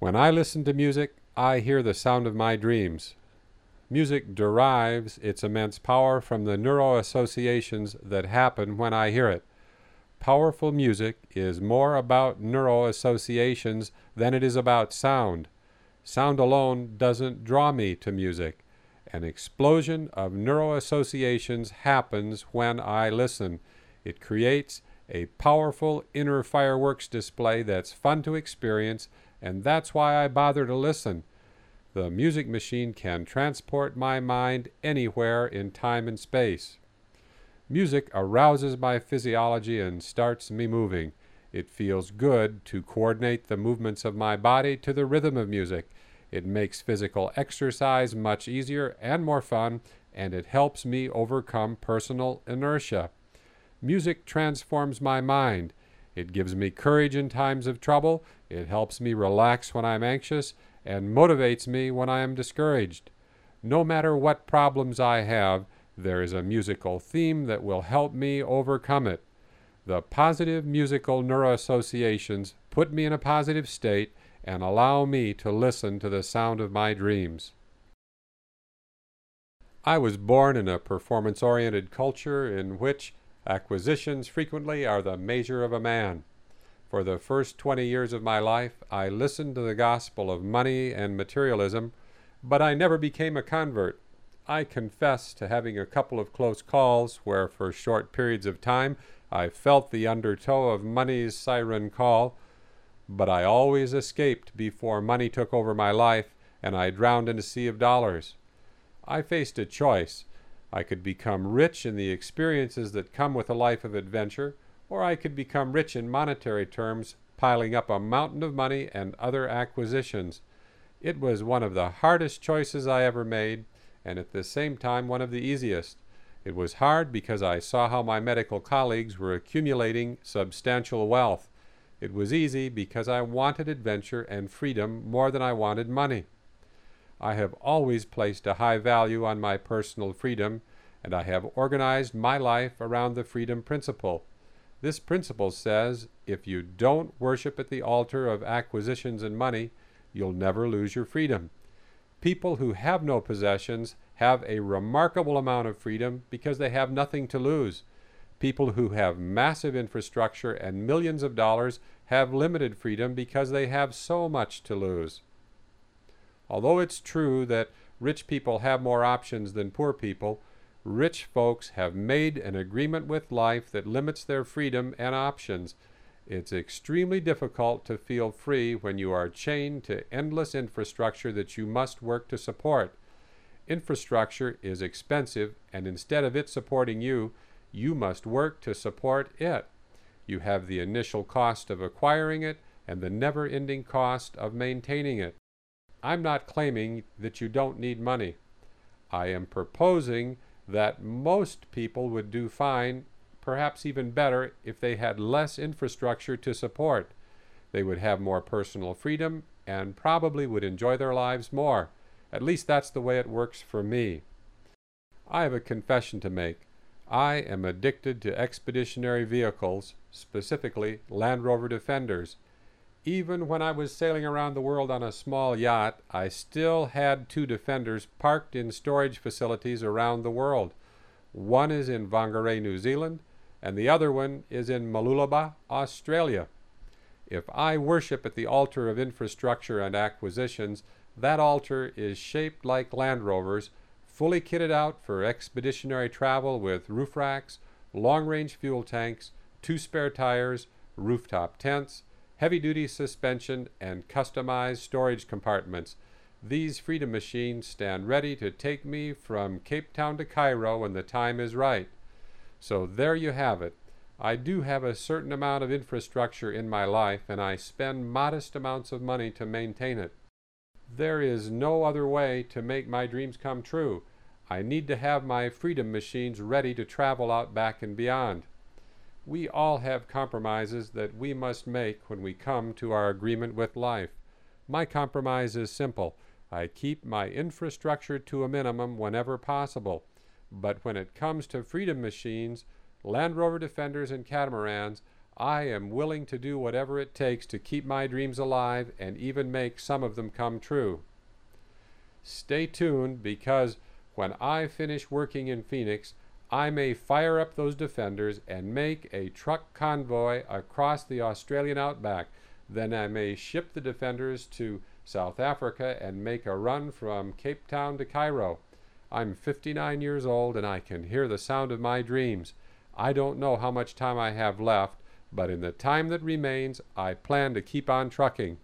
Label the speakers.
Speaker 1: When I listen to music, I hear the sound of my dreams. Music derives its immense power from the neuroassociations that happen when I hear it. Powerful music is more about neuroassociations than it is about sound. Sound alone doesn't draw me to music. An explosion of neuroassociations happens when I listen. It creates a powerful inner fireworks display that's fun to experience, and that's why I bother to listen. The music machine can transport my mind anywhere in time and space. Music arouses my physiology and starts me moving. It feels good to coordinate the movements of my body to the rhythm of music. It makes physical exercise much easier and more fun, and it helps me overcome personal inertia. Music transforms my mind. It gives me courage in times of trouble. It helps me relax when I'm anxious and motivates me when I am discouraged. No matter what problems I have, there is a musical theme that will help me overcome it. The positive musical neuroassociations put me in a positive state and allow me to listen to the sound of my dreams. I was born in a performance oriented culture in which acquisitions frequently are the measure of a man. For the first 20 years of my life, I listened to the gospel of money and materialism, but I never became a convert. I confess to having a couple of close calls where, for short periods of time, I felt the undertow of money's siren call but I always escaped before money took over my life and I drowned in a sea of dollars. I faced a choice. I could become rich in the experiences that come with a life of adventure, or I could become rich in monetary terms, piling up a mountain of money and other acquisitions. It was one of the hardest choices I ever made, and at the same time one of the easiest. It was hard because I saw how my medical colleagues were accumulating substantial wealth. It was easy because I wanted adventure and freedom more than I wanted money. I have always placed a high value on my personal freedom, and I have organized my life around the freedom principle. This principle says if you don't worship at the altar of acquisitions and money, you'll never lose your freedom. People who have no possessions have a remarkable amount of freedom because they have nothing to lose. People who have massive infrastructure and millions of dollars have limited freedom because they have so much to lose. Although it's true that rich people have more options than poor people, rich folks have made an agreement with life that limits their freedom and options. It's extremely difficult to feel free when you are chained to endless infrastructure that you must work to support. Infrastructure is expensive, and instead of it supporting you, you must work to support it. You have the initial cost of acquiring it and the never ending cost of maintaining it. I'm not claiming that you don't need money. I am proposing that most people would do fine, perhaps even better, if they had less infrastructure to support. They would have more personal freedom and probably would enjoy their lives more. At least that's the way it works for me. I have a confession to make. I am addicted to expeditionary vehicles, specifically Land Rover Defenders. Even when I was sailing around the world on a small yacht, I still had two Defenders parked in storage facilities around the world. One is in Whangarei, New Zealand, and the other one is in Mooloolaba, Australia. If I worship at the altar of infrastructure and acquisitions, that altar is shaped like Land Rovers fully kitted out for expeditionary travel with roof racks, long range fuel tanks, two spare tires, rooftop tents, heavy duty suspension, and customized storage compartments. These Freedom machines stand ready to take me from Cape Town to Cairo when the time is right. So there you have it. I do have a certain amount of infrastructure in my life, and I spend modest amounts of money to maintain it. There is no other way to make my dreams come true. I need to have my freedom machines ready to travel out back and beyond. We all have compromises that we must make when we come to our agreement with life. My compromise is simple. I keep my infrastructure to a minimum whenever possible. But when it comes to freedom machines, Land Rover Defenders, and catamarans, I am willing to do whatever it takes to keep my dreams alive and even make some of them come true. Stay tuned because when I finish working in Phoenix, I may fire up those defenders and make a truck convoy across the Australian outback. Then I may ship the defenders to South Africa and make a run from Cape Town to Cairo. I'm 59 years old and I can hear the sound of my dreams. I don't know how much time I have left, but in the time that remains, I plan to keep on trucking.